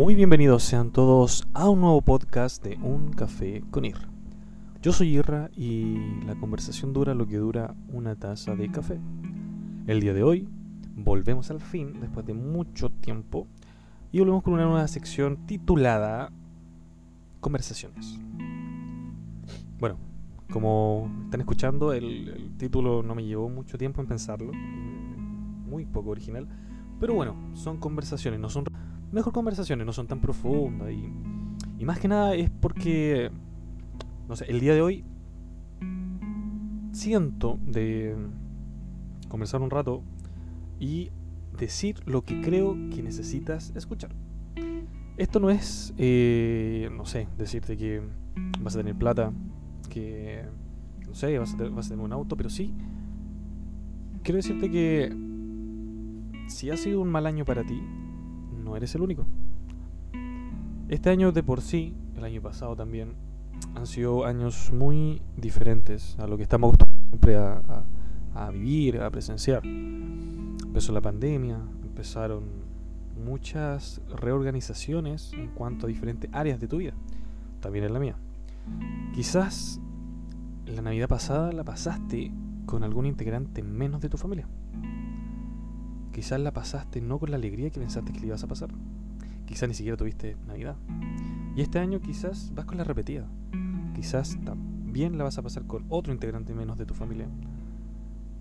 Muy bienvenidos sean todos a un nuevo podcast de Un Café con Irra. Yo soy Irra y la conversación dura lo que dura una taza de café. El día de hoy volvemos al fin, después de mucho tiempo, y volvemos con una nueva sección titulada Conversaciones. Bueno, como están escuchando, el, título no me llevó mucho tiempo en pensarlo, muy poco original, pero bueno, son conversaciones, no son mejor conversaciones, no son tan profundas y, y más que nada es porque, no sé, el día de hoy siento de conversar un rato y decir lo que creo que necesitas escuchar. Esto no es, eh, no sé, decirte que vas a tener plata, que, no sé, vas a, tener, vas a tener un auto, pero sí, quiero decirte que si ha sido un mal año para ti, no eres el único. Este año de por sí, el año pasado también, han sido años muy diferentes a lo que estamos acostumbrados a, a, a vivir, a presenciar. Empezó la pandemia, empezaron muchas reorganizaciones en cuanto a diferentes áreas de tu vida, también en la mía. Quizás la Navidad pasada la pasaste con algún integrante menos de tu familia. Quizás la pasaste no con la alegría que pensaste que le ibas a pasar. Quizás ni siquiera tuviste Navidad. Y este año quizás vas con la repetida. Quizás también la vas a pasar con otro integrante menos de tu familia.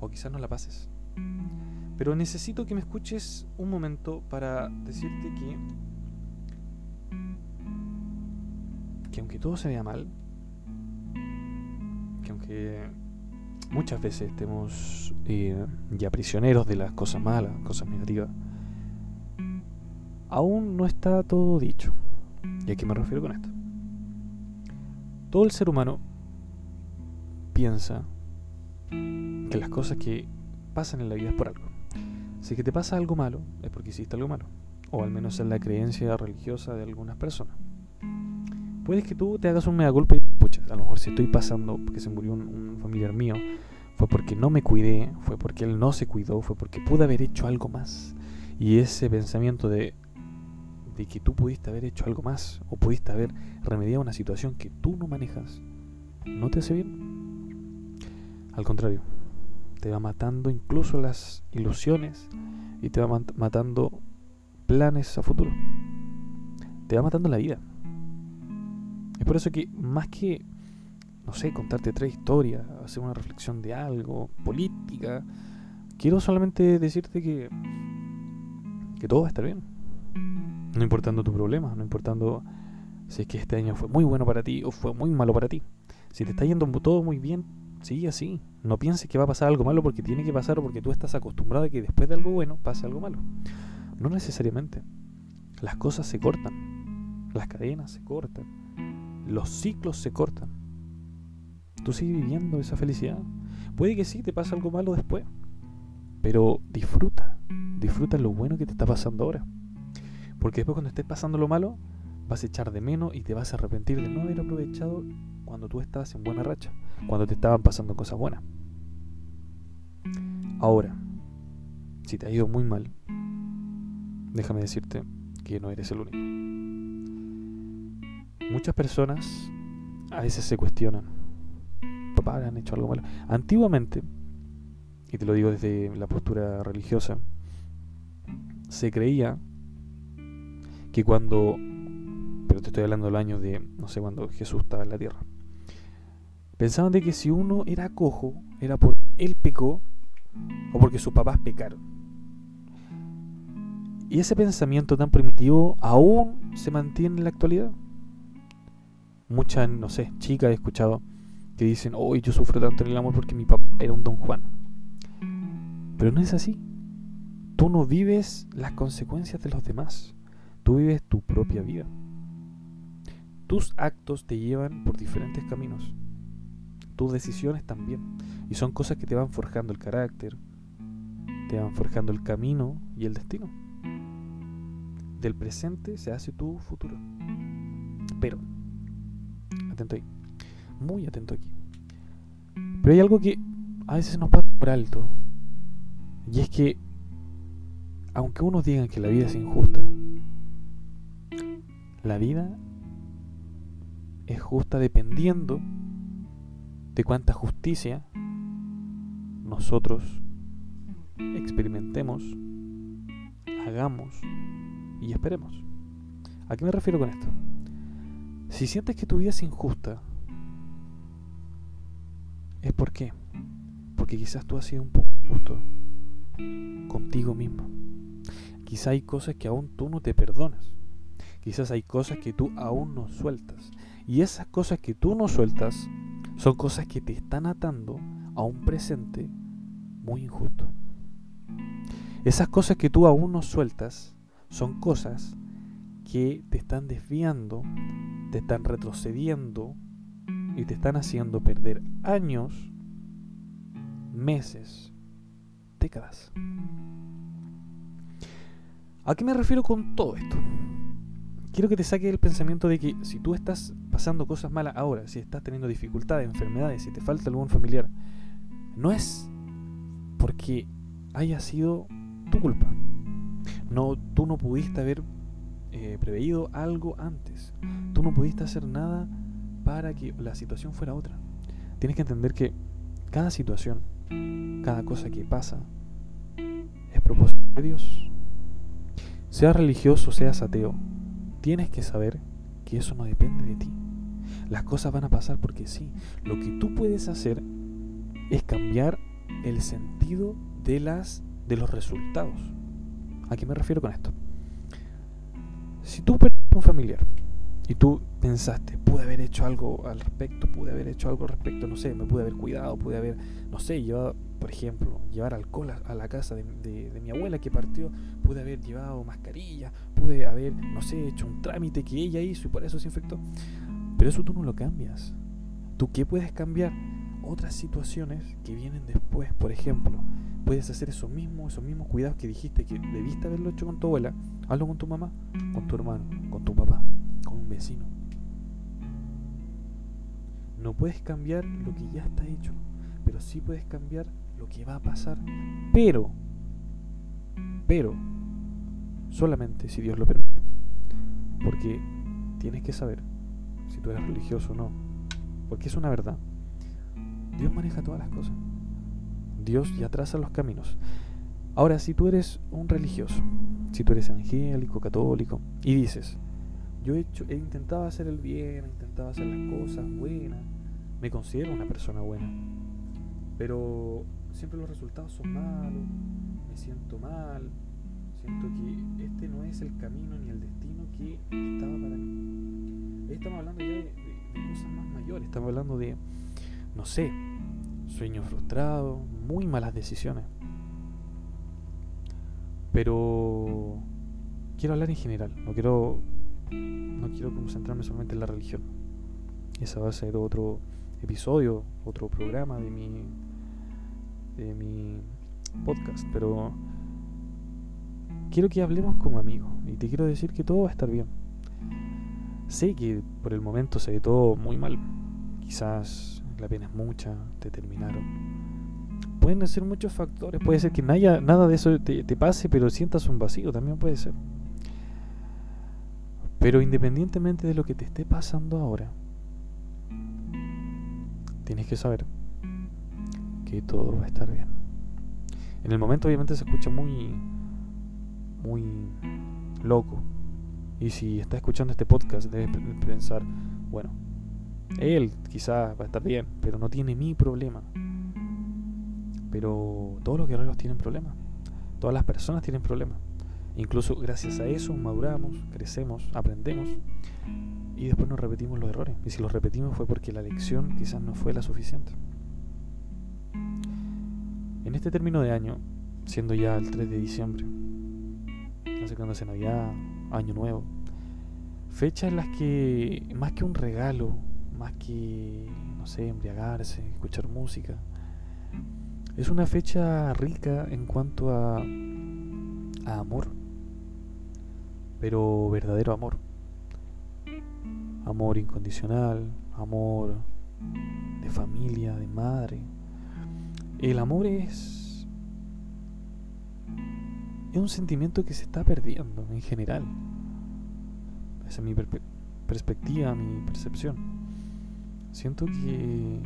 O quizás no la pases. Pero necesito que me escuches un momento para decirte que que aunque todo se vea mal, que aunque muchas veces estemos eh, ya prisioneros de las cosas malas, cosas negativas, aún no está todo dicho. ¿Y a qué me refiero con esto? Todo el ser humano piensa que las cosas que pasan en la vida es por algo. Si que te pasa algo malo, es porque hiciste algo malo. O al menos es la creencia religiosa de algunas personas. Puedes que tú te hagas un mega golpe y pucha, a lo mejor si estoy pasando porque se murió un, un familiar mío, fue porque no me cuidé, fue porque él no se cuidó, fue porque pude haber hecho algo más. Y ese pensamiento de, de que tú pudiste haber hecho algo más o pudiste haber remediado una situación que tú no manejas, no te hace bien. Al contrario, te va matando incluso las ilusiones y te va matando planes a futuro. Te va matando la vida. Es por eso que más que, no sé, contarte tres historias, hacer una reflexión de algo, política, quiero solamente decirte que, que todo va a estar bien. No importando tu problema, no importando si es que este año fue muy bueno para ti o fue muy malo para ti. Si te está yendo todo muy bien, sigue así. No pienses que va a pasar algo malo porque tiene que pasar o porque tú estás acostumbrado a que después de algo bueno pase algo malo. No necesariamente. Las cosas se cortan. Las cadenas se cortan los ciclos se cortan. Tú sigues viviendo esa felicidad. Puede que sí, te pase algo malo después. Pero disfruta. Disfruta lo bueno que te está pasando ahora. Porque después cuando estés pasando lo malo, vas a echar de menos y te vas a arrepentir de no haber aprovechado cuando tú estabas en buena racha. Cuando te estaban pasando cosas buenas. Ahora, si te ha ido muy mal, déjame decirte que no eres el único. Muchas personas a veces se cuestionan. Papá, han hecho algo malo. Antiguamente, y te lo digo desde la postura religiosa, se creía que cuando, pero te estoy hablando del año de, no sé, cuando Jesús estaba en la tierra, pensaban de que si uno era cojo, era porque él pecó o porque sus papás pecaron. Y ese pensamiento tan primitivo aún se mantiene en la actualidad muchas, no sé, chicas he escuchado que dicen, hoy yo sufro tanto en el amor porque mi papá era un don Juan. Pero no es así. Tú no vives las consecuencias de los demás. Tú vives tu propia vida. Tus actos te llevan por diferentes caminos. Tus decisiones también. Y son cosas que te van forjando el carácter, te van forjando el camino y el destino. Del presente se hace tu futuro. Pero atento ahí. Muy atento aquí. Pero hay algo que a veces nos pasa por alto. Y es que, aunque unos digan que la vida es injusta, La vida es justa dependiendo de cuánta justicia nosotros experimentemos, hagamos y esperemos. ¿A qué me refiero con esto? Si sientes que tu vida es injusta, ¿es por qué? Porque quizás tú has sido un poco injusto contigo mismo. Quizás hay cosas que aún tú no te perdonas. Quizás hay cosas que tú aún no sueltas. Y esas cosas que tú no sueltas son cosas que te están atando a un presente muy injusto. Esas cosas que tú aún no sueltas son cosas que te están desviando, te están retrocediendo y te están haciendo perder años, meses, décadas. ¿A qué me refiero con todo esto? Quiero que te saque el pensamiento de que si tú estás pasando cosas malas ahora, si estás teniendo dificultades, enfermedades, si te falta algún familiar, no es porque haya sido tu culpa. No, tú no pudiste haber eh, preveído algo antes. Tú no pudiste hacer nada para que la situación fuera otra. Tienes que entender que cada situación, cada cosa que pasa, es propósito de Dios. Seas religioso, seas ateo, tienes que saber que eso no depende de ti. Las cosas van a pasar porque sí. Lo que tú puedes hacer es cambiar el sentido de las de los resultados. ¿A qué me refiero con esto? Si tú perdiste un familiar y tú pensaste, pude haber hecho algo al respecto, pude haber hecho algo al respecto, no sé, me pude haber cuidado, pude haber, no sé, llevado, por ejemplo, llevar alcohol a, la casa de, de, mi abuela que partió, pude haber llevado mascarilla, pude haber, no sé, hecho un trámite que ella hizo y por eso se infectó. Pero eso tú no lo cambias. ¿Tú qué puedes cambiar? Otras situaciones que vienen después, por ejemplo, puedes hacer esos mismos, esos mismos cuidados que dijiste que debiste haberlo hecho con tu abuela. Hazlo con tu mamá, con tu hermano, con tu papá, con un vecino. No puedes cambiar lo que ya está hecho, pero sí puedes cambiar lo que va a pasar. Pero, pero, solamente si Dios lo permite. Porque tienes que saber si tú eres religioso o no. Porque es una verdad. Dios maneja todas las cosas. Dios ya traza los caminos. Ahora, si tú eres un religioso, si tú eres evangélico, católico, y dices, yo he, hecho, he intentado hacer el bien, he intentado hacer las cosas buenas, me considero una persona buena, pero siempre los resultados son malos, me siento mal, siento que este no es el camino ni el destino que estaba para mí. Estamos hablando ya de cosas más mayores, estamos hablando de, no sé, sueños frustrados, muy malas decisiones. Pero quiero hablar en general, no quiero no quiero concentrarme solamente en la religión. Ese va a ser otro episodio, otro programa de mi de mi podcast, pero quiero que hablemos como amigos y te quiero decir que todo va a estar bien. Sé que por el momento se ve todo muy mal. Quizás la pena es mucha, te terminaron. Pueden ser muchos factores, puede ser que nada de eso te, pase, pero sientas un vacío, también puede ser. Pero independientemente de lo que te esté pasando ahora, tienes que saber que todo va a estar bien. En el momento obviamente se escucha muy muy loco. Y si estás escuchando este podcast debes pensar, bueno, él quizás va a estar bien, pero no tiene mi problema. Pero todos los guerreros tienen problemas. Todas las personas tienen problemas. Incluso gracias a eso maduramos, crecemos, aprendemos y después nos repetimos los errores. Y si los repetimos fue porque la lección quizás no fue la suficiente. En este término de año, siendo ya el 3 de diciembre, acercándose Navidad, Año Nuevo, fechas en las que más que un regalo, más que, no sé, embriagarse, escuchar música. Es una fecha rica en cuanto a, amor, pero verdadero amor. Amor incondicional, amor de familia, de madre. El amor es, es un sentimiento que se está perdiendo en general. Esa es mi perspectiva, mi percepción. Siento que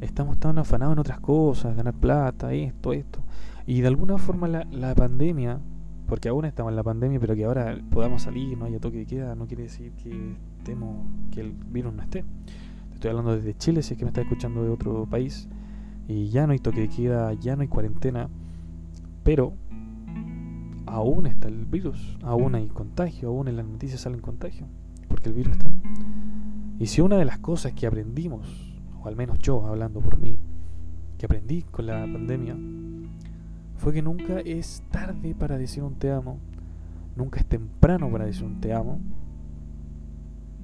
estamos tan afanados en otras cosas, ganar plata, esto, esto. Y de alguna forma la, la pandemia, porque aún estamos en la pandemia, pero que ahora podamos salir, no haya toque de queda, no quiere decir que estemos, que el virus no esté. Estoy hablando desde Chile, si es que me está escuchando de otro país. Y ya no hay toque de queda, ya no hay cuarentena. Pero aún está el virus, aún hay contagio, aún en las noticias salen contagio, porque el virus está. Y si una de las cosas que aprendimos, o al menos yo hablando por mí, que aprendí con la pandemia, fue que nunca es tarde para decir un te amo, nunca es temprano para decir un te amo,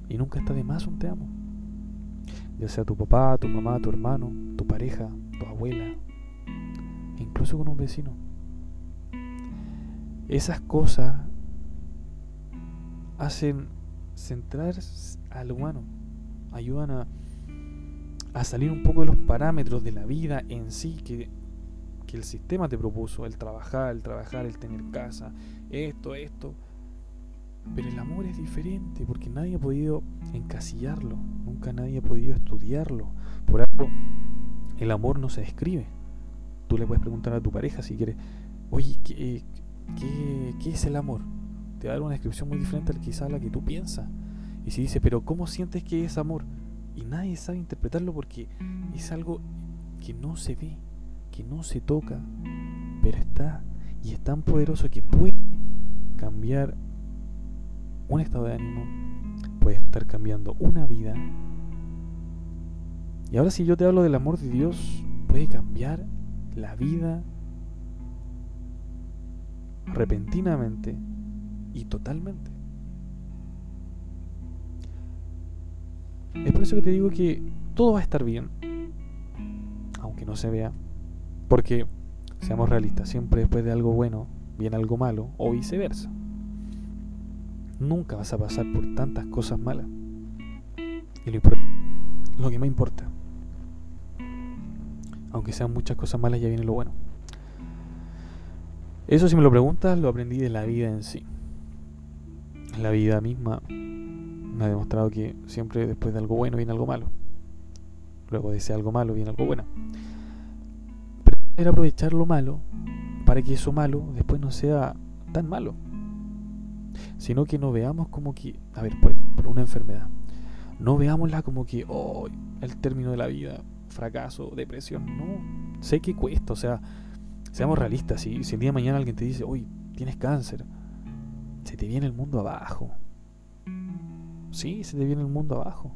y nunca está de más un te amo. Ya sea tu papá, tu mamá, tu hermano, tu pareja, tu abuela, incluso con un vecino. Esas cosas hacen centrar al humano, ayudan a, a, salir un poco de los parámetros de la vida en sí que, que el sistema te propuso, el trabajar, el trabajar, el tener casa, esto, esto. Pero el amor es diferente porque nadie ha podido encasillarlo, nunca nadie ha podido estudiarlo. Por algo, el amor no se describe. Tú le puedes preguntar a tu pareja si quieres, oye, ¿qué, ¿Qué, ¿Qué, es el amor? Te va a dar una descripción muy diferente al quizá a la que tú piensas. Y si dice, pero ¿cómo sientes que es amor? Y nadie sabe interpretarlo porque es algo que no se ve, que no se toca, pero está. Y es tan poderoso que puede cambiar un estado de ánimo, puede estar cambiando una vida. Y ahora si yo te hablo del amor de Dios, puede cambiar la vida repentinamente y totalmente. Es por eso que te digo que todo va a estar bien, aunque no se vea, porque, seamos realistas, siempre después de algo bueno viene algo malo o viceversa. Nunca vas a pasar por tantas cosas malas. Y lo, lo que más importa, aunque sean muchas cosas malas, ya viene lo bueno. Eso si me lo preguntas, lo aprendí de la vida en sí. La vida misma ha demostrado que siempre después de algo bueno viene algo malo. Luego de ese algo malo viene algo bueno. Pero era aprovechar lo malo para que eso malo después no sea tan malo. Sino que no veamos como que, a ver, por ejemplo, una enfermedad. No veámosla como que, oh, el término de la vida, fracaso, depresión. No, sé que cuesta, o sea, Seamos realistas, si, si el día de mañana alguien te dice, uy, tienes cáncer, se te viene el mundo abajo. Sí, se te viene el mundo abajo.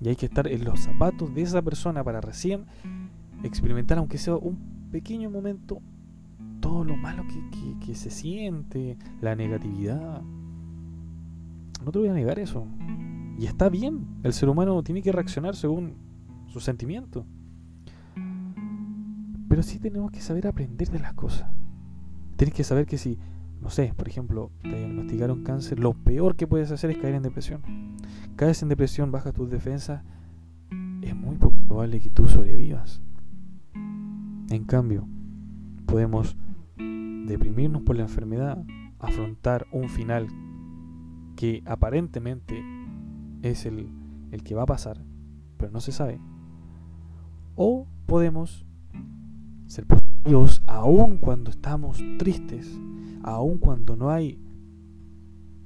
Y hay que estar en los zapatos de esa persona para recién experimentar, aunque sea un pequeño momento, todo lo malo que, que se siente, la negatividad. No te voy a negar eso. Y está bien, el ser humano tiene que reaccionar según sus sentimientos. Pero sí tenemos que saber aprender de las cosas. Tienes que saber que si, no sé, por ejemplo, te diagnosticaron cáncer, lo peor que puedes hacer es caer en depresión. Caes en depresión, bajas tus defensas, es muy poco probable que tú sobrevivas. En cambio, podemos deprimirnos por la enfermedad, afrontar un final que aparentemente es el, el que va a pasar, pero no se sabe. O podemos ser positivos aun cuando estamos tristes, aun cuando no hay,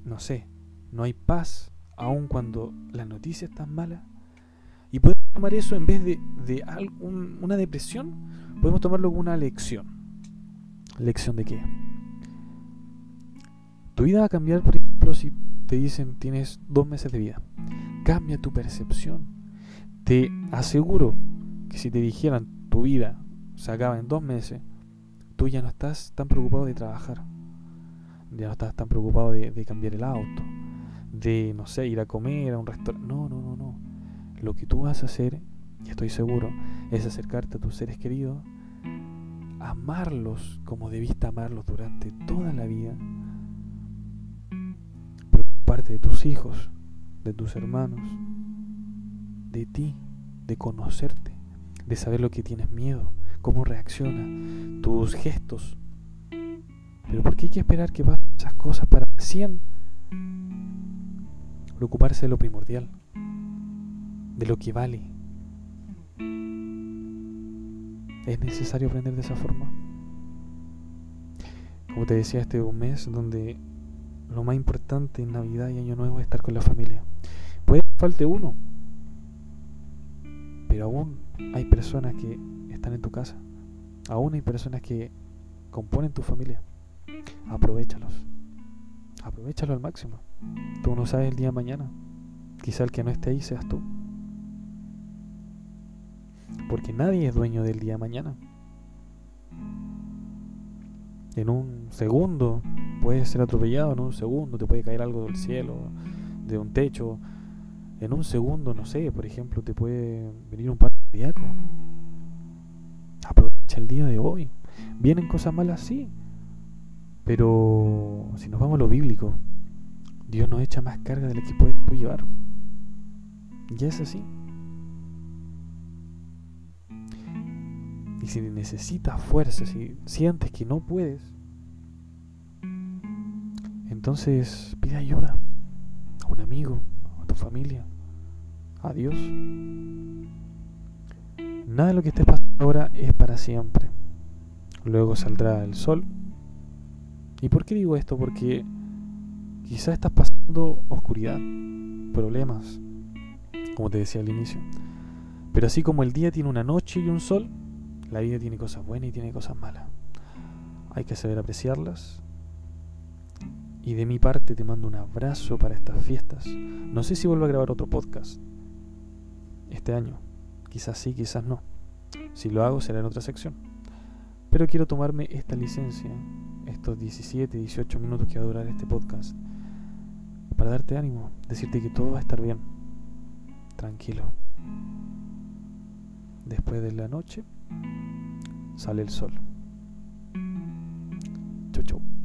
no sé, no hay paz, aun cuando las noticias están malas. Y podemos tomar eso en vez de, de una depresión, podemos tomarlo como una lección. ¿Lección de qué? Tu vida va a cambiar, por ejemplo, si te dicen tienes dos meses de vida. Cambia tu percepción. Te aseguro que si te dijeran tu vida se acaba en dos meses, tú ya no estás tan preocupado de trabajar, ya no estás tan preocupado de, cambiar el auto, de, no sé, ir a comer a un restaurante. No, no, no, no. Lo que tú vas a hacer, y estoy seguro, es acercarte a tus seres queridos, amarlos como debiste amarlos durante toda la vida, preocuparte de tus hijos, de tus hermanos, de ti, de conocerte, de saber lo que tienes miedo, cómo reacciona, tus gestos. Pero ¿por qué hay que esperar que pasen esas cosas para recién preocuparse de lo primordial, de lo que vale. ¿Es necesario aprender de esa forma? Como te decía, este es un mes donde lo más importante en Navidad y Año Nuevo es estar con la familia. Puede que falte uno, pero aún hay personas que están en tu casa. Aún hay personas que componen tu familia. Aprovechalos. Aprovechalo al máximo. Tú no sabes el día de mañana. Quizá el que no esté ahí seas tú. Porque nadie es dueño del día de mañana. En un segundo puedes ser atropellado, en un segundo te puede caer algo del cielo, de un techo. En un segundo, no sé, por ejemplo, te puede venir un par de Aprovecha el día de hoy. ¿Vienen cosas malas? Sí. Pero si nos vamos a lo bíblico, Dios nos echa más carga de la que puede llevar. Y es así. Y si necesitas fuerza, si sientes que no puedes, entonces pide ayuda a un amigo, a tu familia, a Dios. Nada de lo que estés pasando ahora es para siempre. Luego saldrá el sol. ¿Y por qué digo esto? Porque quizás estás pasando oscuridad, problemas, como te decía al inicio. Pero así como el día tiene una noche y un sol, la vida tiene cosas buenas y tiene cosas malas. Hay que saber apreciarlas. Y de mi parte te mando un abrazo para estas fiestas. No sé si vuelvo a grabar otro podcast este año. Quizás sí, quizás no. Si lo hago será en otra sección. Pero quiero tomarme esta licencia, estos 17, 18 minutos que va a durar este podcast, para darte ánimo, decirte que todo va a estar bien. Tranquilo. Después de la noche sale el sol. Chau, chau.